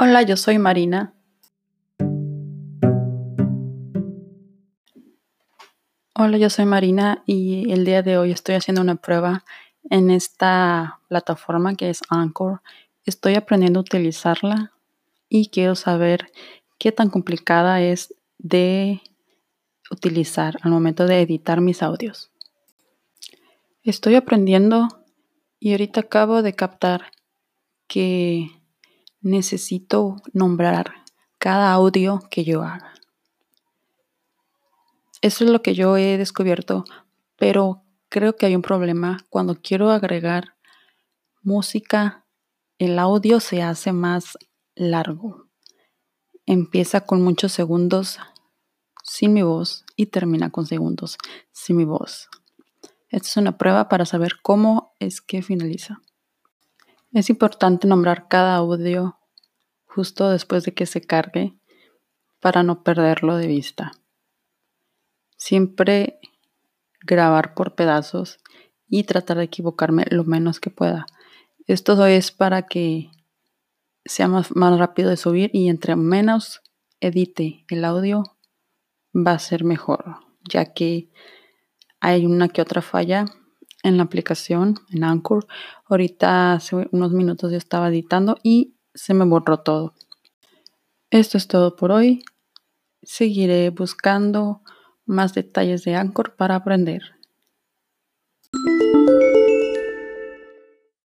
Hola, yo soy Marina. Hola, yo soy Marina y el día de hoy estoy haciendo una prueba en esta plataforma que es Anchor. Estoy aprendiendo a utilizarla y quiero saber qué tan complicada es de utilizar al momento de editar mis audios. Estoy aprendiendo y ahorita acabo de captar que necesito nombrar cada audio que yo haga. Eso es lo que yo he descubierto, pero creo que hay un problema. Cuando quiero agregar música, el audio se hace más largo. Empieza con muchos segundos sin mi voz y termina con segundos sin mi voz. Esta es una prueba para saber cómo es que finaliza. Es importante nombrar cada audio justo después de que se cargue para no perderlo de vista. Siempre grabar por pedazos y tratar de equivocarme lo menos que pueda. Esto es para que sea más, más rápido de subir y entre menos edite el audio va a ser mejor, ya que hay una que otra falla en la aplicación, en Anchor. Ahorita hace unos minutos yo estaba editando y se me borró todo. Esto es todo por hoy. Seguiré buscando más detalles de Anchor para aprender.